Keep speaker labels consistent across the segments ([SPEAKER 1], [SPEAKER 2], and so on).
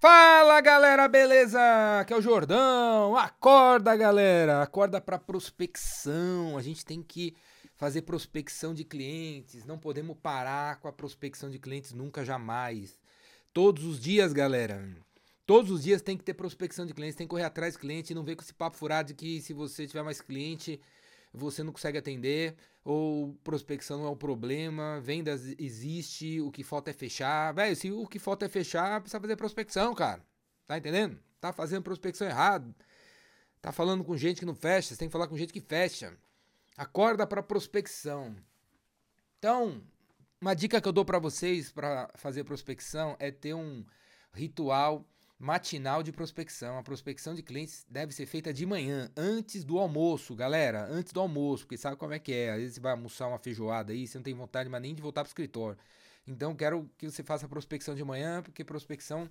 [SPEAKER 1] Fala galera, beleza? Aqui é o Jordão. Acorda galera, acorda para prospecção. A gente tem que fazer prospecção de clientes. Não podemos parar com a prospecção de clientes nunca jamais. Todos os dias, galera. Todos os dias tem que ter prospecção de clientes, tem que correr atrás de cliente, não vem com esse papo furado de que se você tiver mais cliente, você não consegue atender, ou prospecção não é o problema, vendas existe, o que falta é fechar. Velho, se o que falta é fechar, precisa fazer prospecção, cara. Tá entendendo? Tá fazendo prospecção errado. Tá falando com gente que não fecha, você tem que falar com gente que fecha. Acorda para prospecção. Então, uma dica que eu dou para vocês para fazer prospecção é ter um ritual matinal de prospecção. A prospecção de clientes deve ser feita de manhã, antes do almoço, galera. Antes do almoço, porque sabe como é que é. Às vezes você vai almoçar uma feijoada aí, você não tem vontade mais nem de voltar pro escritório. Então quero que você faça a prospecção de manhã, porque prospecção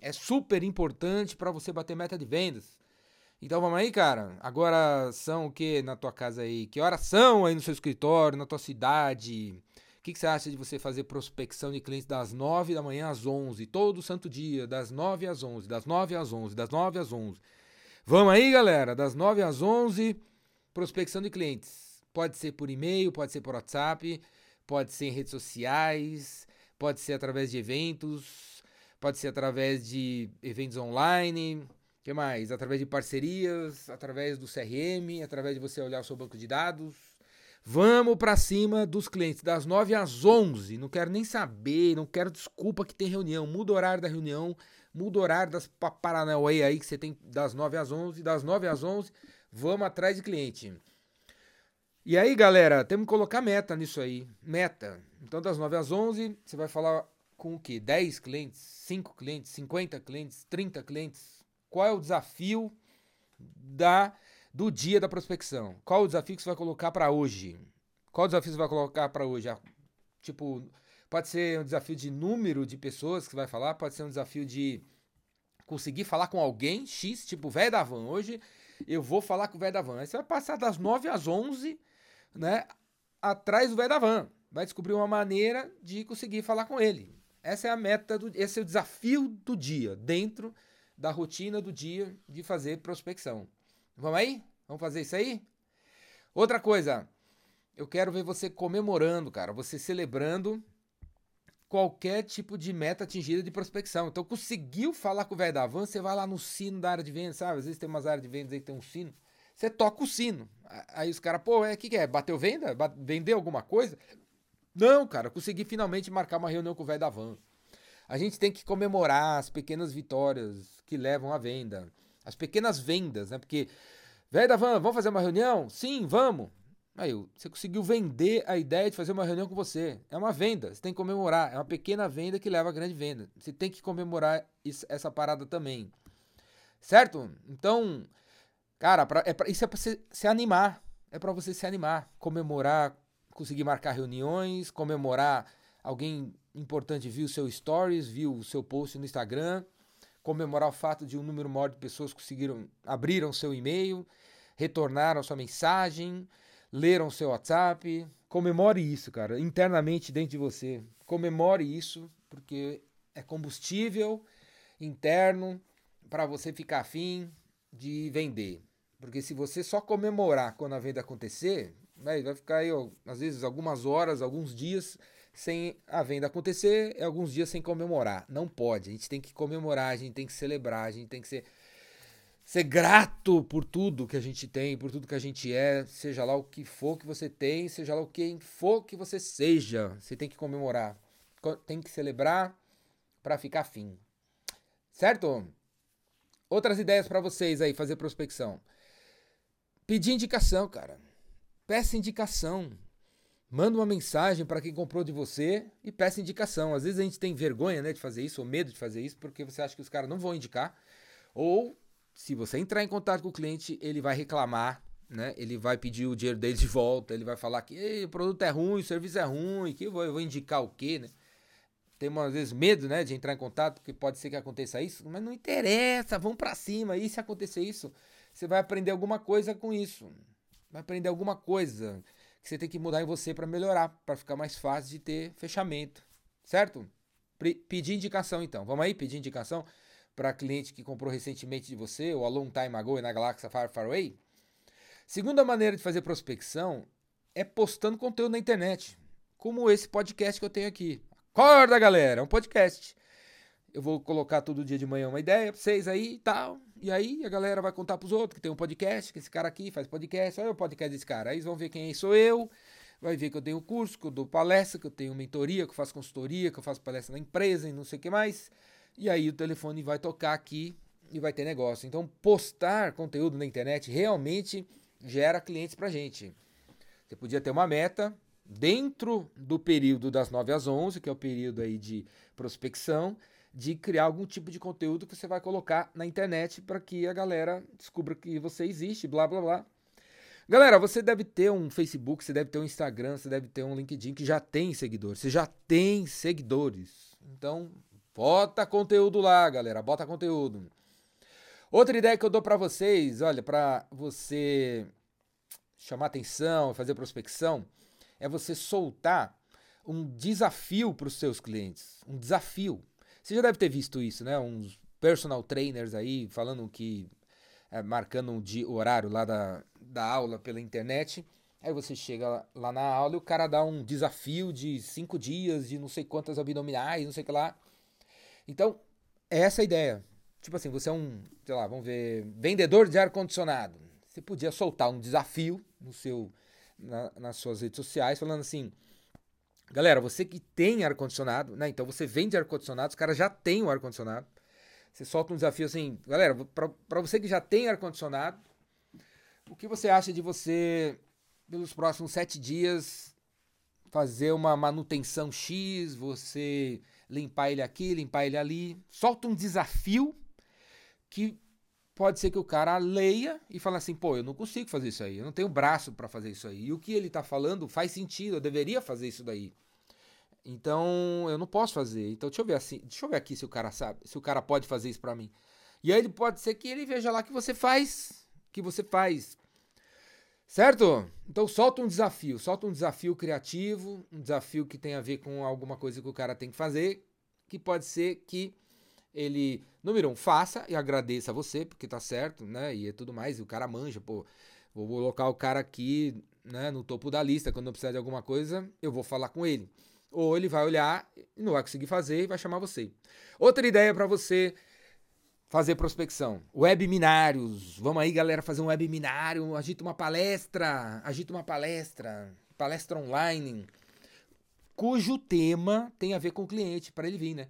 [SPEAKER 1] é super importante para você bater meta de vendas. Então vamos aí, cara. Agora são o que na tua casa aí? Que horas são aí no seu escritório, na tua cidade? Que, que você acha de você fazer prospecção de clientes das 9 da manhã às 11, todo santo dia, das 9 às 11, das 9 às 11, das 9 às 11? Vamos aí, galera, das 9 às 11, prospecção de clientes. Pode ser por e-mail, pode ser por WhatsApp, pode ser em redes sociais, pode ser através de eventos, pode ser através de eventos online, que mais? Através de parcerias, através do CRM, através de você olhar o seu banco de dados Vamos para cima dos clientes das 9 às 11. Não quero nem saber, não quero desculpa que tem reunião. Muda o horário da reunião, muda o horário das paparanauê aí que você tem das 9 às 11. Das 9 às 11, vamos atrás de cliente. E aí, galera, temos que colocar meta nisso aí. Meta. Então, das 9 às 11, você vai falar com o quê? 10 clientes, 5 clientes, 50 clientes, 30 clientes? Qual é o desafio da do dia da prospecção. Qual o desafio que você vai colocar para hoje? Qual o desafio que você vai colocar para hoje? Ah, tipo, pode ser um desafio de número de pessoas que você vai falar, pode ser um desafio de conseguir falar com alguém X, tipo velho da van. Hoje eu vou falar com o velho da van. Aí você vai passar das 9 às 11, né, atrás do velho da van. Vai descobrir uma maneira de conseguir falar com ele. Essa é a meta do esse é o desafio do dia, dentro da rotina do dia de fazer prospecção. Vamos aí? Vamos fazer isso aí? Outra coisa, eu quero ver você comemorando, cara, você celebrando qualquer tipo de meta atingida de prospecção. Então, conseguiu falar com o velho da van, você vai lá no sino da área de venda, sabe? Às vezes tem umas áreas de vendas aí que tem um sino. Você toca o sino. Aí os caras, pô, é, o que, que é? Bateu venda? Vendeu alguma coisa? Não, cara, consegui finalmente marcar uma reunião com o velho da van. A gente tem que comemorar as pequenas vitórias que levam à venda. As pequenas vendas, né? Porque, velho da van, vamos fazer uma reunião? Sim, vamos. Aí, você conseguiu vender a ideia de fazer uma reunião com você. É uma venda, você tem que comemorar. É uma pequena venda que leva a grande venda. Você tem que comemorar isso, essa parada também. Certo? Então, cara, pra, é pra, isso é pra você se animar. É para você se animar. Comemorar, conseguir marcar reuniões, comemorar alguém importante viu o seu stories, viu o seu post no Instagram comemorar o fato de um número maior de pessoas conseguiram abriram seu e-mail, retornaram sua mensagem, leram seu WhatsApp. Comemore isso, cara, internamente dentro de você. Comemore isso, porque é combustível interno para você ficar afim de vender. Porque se você só comemorar quando a venda acontecer, vai ficar aí, ó, às vezes, algumas horas, alguns dias sem a venda acontecer, é alguns dias sem comemorar. Não pode. A gente tem que comemorar, a gente tem que celebrar, a gente tem que ser, ser grato por tudo que a gente tem, por tudo que a gente é, seja lá o que for que você tem, seja lá o que for que você seja. Você tem que comemorar. Tem que celebrar para ficar fim. Certo? Outras ideias para vocês aí fazer prospecção. Pedir indicação, cara. Peça indicação. Manda uma mensagem para quem comprou de você e peça indicação. Às vezes a gente tem vergonha né, de fazer isso, ou medo de fazer isso, porque você acha que os caras não vão indicar. Ou, se você entrar em contato com o cliente, ele vai reclamar, né? Ele vai pedir o dinheiro dele de volta, ele vai falar que o produto é ruim, o serviço é ruim, que eu vou, eu vou indicar o quê, né? Tem às vezes medo, né, de entrar em contato, porque pode ser que aconteça isso, mas não interessa, vamos para cima. E se acontecer isso, você vai aprender alguma coisa com isso. Vai aprender alguma coisa que você tem que mudar em você para melhorar, para ficar mais fácil de ter fechamento, certo? Pedir indicação então. Vamos aí, pedir indicação. para cliente que comprou recentemente de você, ou a long time ago na galáxia Far Far Away. Segunda maneira de fazer prospecção é postando conteúdo na internet, como esse podcast que eu tenho aqui. Acorda, galera, é um podcast. Eu vou colocar todo dia de manhã uma ideia pra vocês aí e tal. E aí a galera vai contar pros outros que tem um podcast, que esse cara aqui faz podcast. Olha o podcast desse cara. Aí eles vão ver quem sou eu. Vai ver que eu tenho curso, que eu dou palestra, que eu tenho mentoria, que eu faço consultoria, que eu faço palestra na empresa e não sei o que mais. E aí o telefone vai tocar aqui e vai ter negócio. Então, postar conteúdo na internet realmente gera clientes pra gente. Você podia ter uma meta dentro do período das 9 às 11, que é o período aí de prospecção, de criar algum tipo de conteúdo que você vai colocar na internet para que a galera descubra que você existe, blá blá blá. Galera, você deve ter um Facebook, você deve ter um Instagram, você deve ter um LinkedIn que já tem seguidores. Você já tem seguidores. Então, bota conteúdo lá, galera, bota conteúdo. Outra ideia que eu dou para vocês, olha, para você chamar atenção, fazer prospecção, é você soltar um desafio para os seus clientes, um desafio. Você já deve ter visto isso, né? Uns personal trainers aí falando que. É, marcando um dia, o horário lá da, da aula pela internet. Aí você chega lá na aula e o cara dá um desafio de cinco dias, de não sei quantas abdominais, não sei o que lá. Então, é essa a ideia. Tipo assim, você é um, sei lá, vamos ver, vendedor de ar-condicionado. Você podia soltar um desafio no seu, na, nas suas redes sociais, falando assim: Galera, você que tem ar-condicionado, né? Então você vende ar-condicionado, os caras já têm o ar-condicionado. Você solta um desafio assim, galera, para você que já tem ar-condicionado, o que você acha de você, pelos próximos sete dias, fazer uma manutenção X, você limpar ele aqui, limpar ele ali? Solta um desafio que pode ser que o cara leia e fale assim, pô, eu não consigo fazer isso aí, eu não tenho braço para fazer isso aí. E o que ele tá falando faz sentido, eu deveria fazer isso daí. Então, eu não posso fazer. Então, deixa eu ver assim, deixa eu ver aqui se o cara sabe, se o cara pode fazer isso para mim. E aí ele pode ser que ele veja lá que você faz, que você faz. Certo? Então solta um desafio, solta um desafio criativo, um desafio que tem a ver com alguma coisa que o cara tem que fazer, que pode ser que ele, número um, faça e agradeça a você, porque tá certo, né? E é tudo mais, e o cara manja, pô, vou colocar o cara aqui, né, no topo da lista, quando eu precisar de alguma coisa, eu vou falar com ele. Ou ele vai olhar e não vai conseguir fazer e vai chamar você. Outra ideia para você fazer prospecção. Webminários. Vamos aí, galera, fazer um webinário. Agita uma palestra. Agita uma palestra. Palestra online. Cujo tema tem a ver com o cliente, para ele vir, né?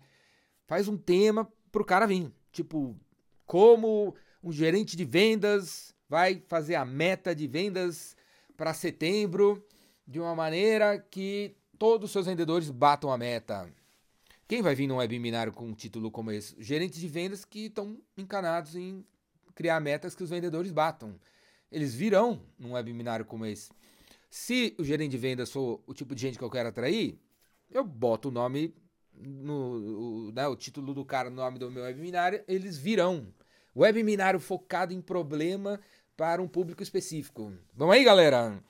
[SPEAKER 1] Faz um tema pro cara vir. Tipo, como um gerente de vendas vai fazer a meta de vendas para setembro de uma maneira que todos os seus vendedores batam a meta. Quem vai vir num webinário com um título como esse? Gerentes de vendas que estão encanados em criar metas que os vendedores batam. Eles virão num webinário como esse. Se o gerente de vendas for o tipo de gente que eu quero atrair, eu boto o nome no o, né, o título do cara no nome do meu webinário, eles virão. Webinário focado em problema para um público específico. Vamos aí, galera?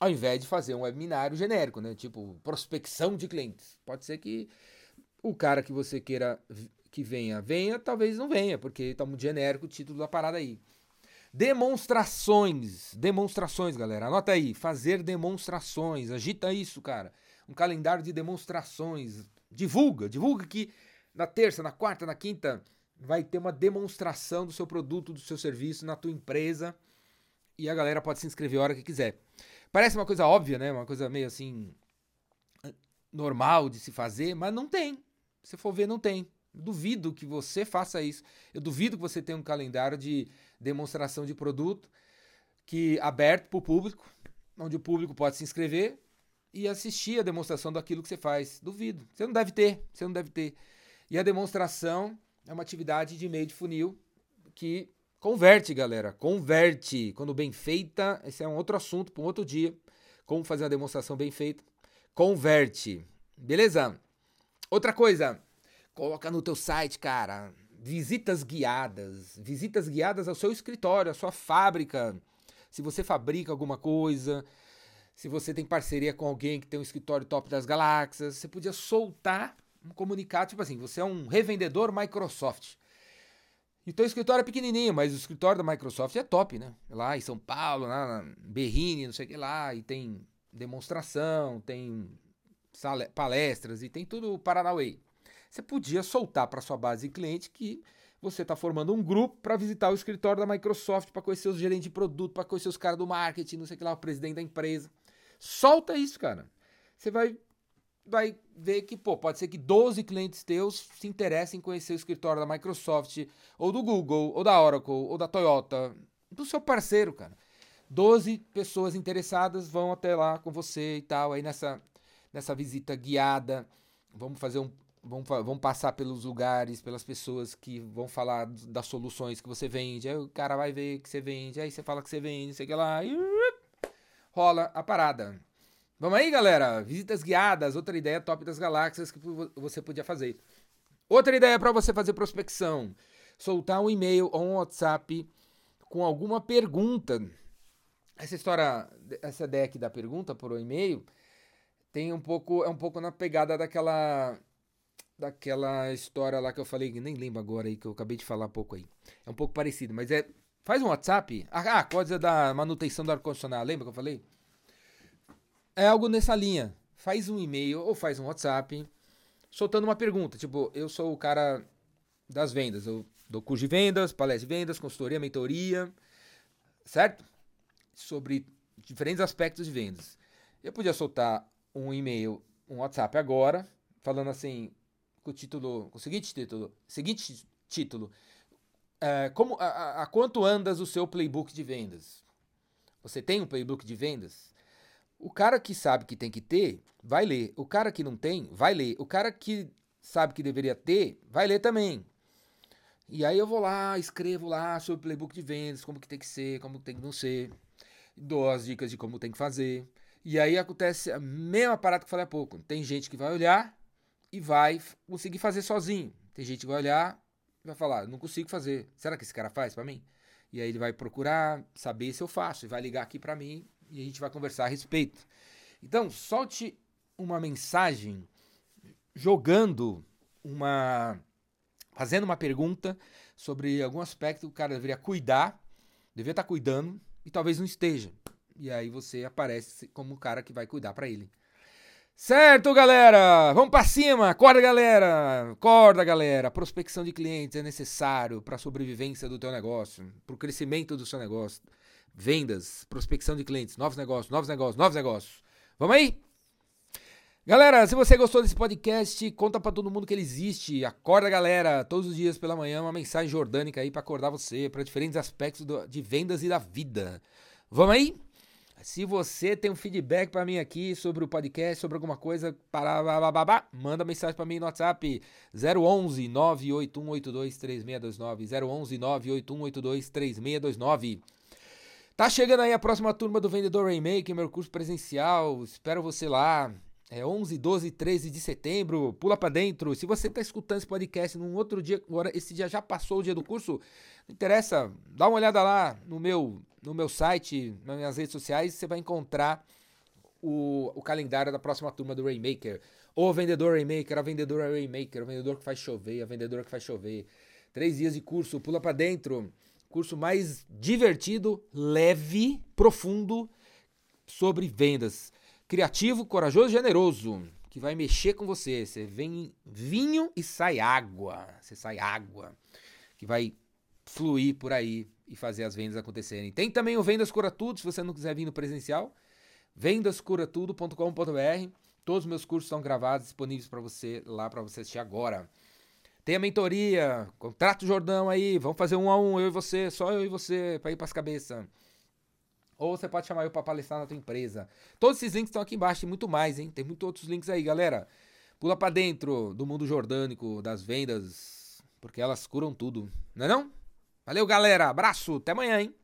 [SPEAKER 1] ao invés de fazer um webinário genérico, né? Tipo, prospecção de clientes. Pode ser que o cara que você queira que venha, venha, talvez não venha, porque está muito genérico o título da parada aí. Demonstrações. Demonstrações, galera. Anota aí. Fazer demonstrações. Agita isso, cara. Um calendário de demonstrações. Divulga. Divulga que na terça, na quarta, na quinta vai ter uma demonstração do seu produto, do seu serviço na tua empresa. E a galera pode se inscrever a hora que quiser. Parece uma coisa óbvia, né? Uma coisa meio assim normal de se fazer, mas não tem. Se for ver, não tem. duvido que você faça isso. Eu duvido que você tenha um calendário de demonstração de produto que aberto para o público, onde o público pode se inscrever e assistir a demonstração daquilo que você faz. Duvido. Você não deve ter, você não deve ter. E a demonstração é uma atividade de meio de funil que Converte, galera. Converte. Quando bem feita, esse é um outro assunto para um outro dia. Como fazer uma demonstração bem feita. Converte. Beleza? Outra coisa. Coloca no teu site, cara. Visitas guiadas. Visitas guiadas ao seu escritório, à sua fábrica. Se você fabrica alguma coisa, se você tem parceria com alguém que tem um escritório top das galáxias, você podia soltar um comunicado, tipo assim, você é um revendedor Microsoft. E teu escritório é pequenininho, mas o escritório da Microsoft é top, né? Lá em São Paulo, lá na Berrini, não sei o que lá, e tem demonstração, tem palestras e tem tudo Paranauê. Você podia soltar para sua base de cliente que você está formando um grupo para visitar o escritório da Microsoft, para conhecer os gerentes de produto, para conhecer os caras do marketing, não sei o que lá, o presidente da empresa. Solta isso, cara. Você vai vai ver que, pô, pode ser que 12 clientes teus se interessem em conhecer o escritório da Microsoft, ou do Google, ou da Oracle, ou da Toyota, do seu parceiro, cara. 12 pessoas interessadas vão até lá com você e tal, aí nessa, nessa visita guiada, vamos fazer um, vão, vão passar pelos lugares, pelas pessoas que vão falar das soluções que você vende. Aí o cara vai ver que você vende, aí você fala que você vende, sei lá, e rola a parada. Vamos aí, galera? Visitas guiadas, outra ideia top das galáxias que você podia fazer. Outra ideia para você fazer prospecção: soltar um e-mail ou um WhatsApp com alguma pergunta. Essa história, essa ideia aqui da pergunta por e-mail tem um pouco, é um pouco na pegada daquela daquela história lá que eu falei, nem lembro agora aí, que eu acabei de falar há pouco aí. É um pouco parecido, mas é. Faz um WhatsApp. Ah, a coisa da manutenção do ar-condicionado, lembra que eu falei? É algo nessa linha. Faz um e-mail ou faz um WhatsApp soltando uma pergunta. Tipo, eu sou o cara das vendas. Eu dou curso de vendas, palestra de vendas, consultoria, mentoria, certo? Sobre diferentes aspectos de vendas. Eu podia soltar um e-mail, um WhatsApp agora, falando assim: com o título, com o seguinte título, seguinte título, é, como a, a, quanto andas o seu playbook de vendas? Você tem um playbook de vendas? O cara que sabe que tem que ter, vai ler. O cara que não tem, vai ler. O cara que sabe que deveria ter, vai ler também. E aí eu vou lá, escrevo lá sobre playbook de vendas, como que tem que ser, como tem que não ser. Dou as dicas de como tem que fazer. E aí acontece a mesma parada que eu falei há pouco. Tem gente que vai olhar, e vai conseguir fazer sozinho. Tem gente que vai olhar vai falar: não consigo fazer. Será que esse cara faz para mim? E aí ele vai procurar saber se eu faço e vai ligar aqui para mim e a gente vai conversar a respeito. Então, solte uma mensagem jogando uma fazendo uma pergunta sobre algum aspecto que o cara deveria cuidar, deveria estar tá cuidando e talvez não esteja. E aí você aparece como o cara que vai cuidar para ele. Certo, galera? Vamos para cima! Acorda, galera! Acorda, galera! Prospecção de clientes é necessário para a sobrevivência do teu negócio, para o crescimento do seu negócio. Vendas, prospecção de clientes, novos negócios, novos negócios, novos negócios. Vamos aí? Galera, se você gostou desse podcast, conta para todo mundo que ele existe. Acorda, galera, todos os dias pela manhã, uma mensagem jordânica aí para acordar você para diferentes aspectos de vendas e da vida. Vamos aí? Se você tem um feedback para mim aqui sobre o podcast, sobre alguma coisa, para, babá, manda mensagem para mim no WhatsApp 011 98182 3629 011 98182 3629. Tá chegando aí a próxima turma do Vendedor Rainmaker, meu curso presencial. Espero você lá. É 11, 12 13 de setembro. Pula para dentro. Se você tá escutando esse podcast num outro dia, agora esse dia já passou o dia do curso, não interessa, dá uma olhada lá no meu no meu site, nas minhas redes sociais, você vai encontrar o, o calendário da próxima turma do Rainmaker. O vendedor Rainmaker, a vendedora Rainmaker, o vendedor que faz chover, a vendedora que faz chover. Três dias de curso, pula para dentro. Curso mais divertido, leve, profundo sobre vendas. Criativo, corajoso generoso. Que vai mexer com você. Você vem vinho e sai água. Você sai água. Que vai fluir por aí e fazer as vendas acontecerem. Tem também o Vendas Cura Tudo, se você não quiser vir no presencial. vendascuratudo.com.br. Todos os meus cursos são gravados, disponíveis para você lá para você assistir agora. Tem a mentoria, contrato Jordão aí, vamos fazer um a um, eu e você, só eu e você, para ir para as cabeças. Ou você pode chamar eu para palestrar na tua empresa. Todos esses links estão aqui embaixo, tem muito mais, hein? Tem muitos outros links aí, galera. Pula para dentro do mundo jordânico, das vendas, porque elas curam tudo, não é não? Valeu, galera. Abraço. Até amanhã, hein?